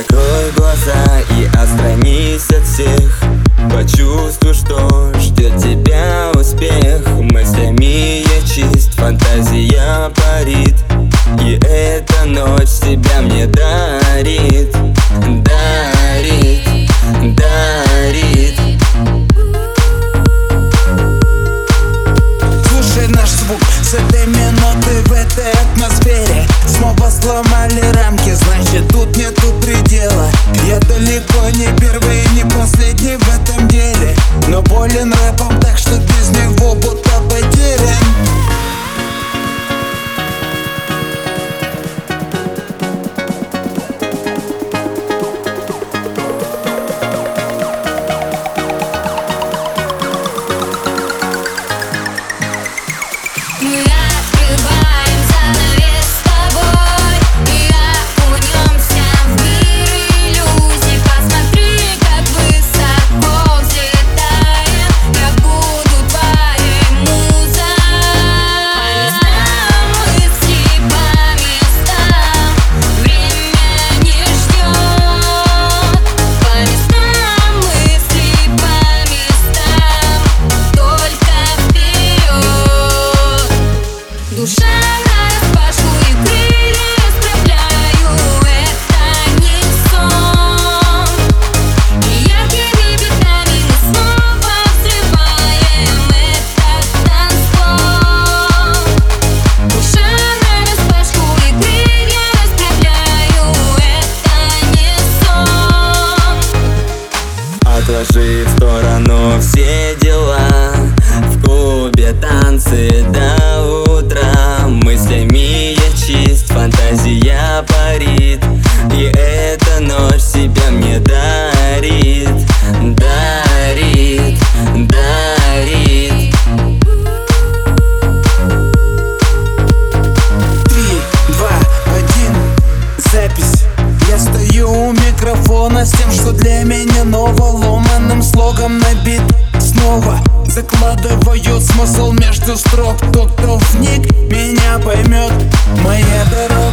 Закрой глаза и отстранись от всех. Почувствуй, что ждет тебя успех. Мыслями я чист, фантазия парит. Отложи в сторону все дела. В клубе танцы до утра. Мыслями я чист, фантазия парит. И эта ночь себя мне дарит. Дарит, дарит. Три, два, один, запись. Я стою у микрофона с тем, что для меня нового звуком на снова Закладываю смысл между строк. Тот, кто вник, меня поймет. Моя дорога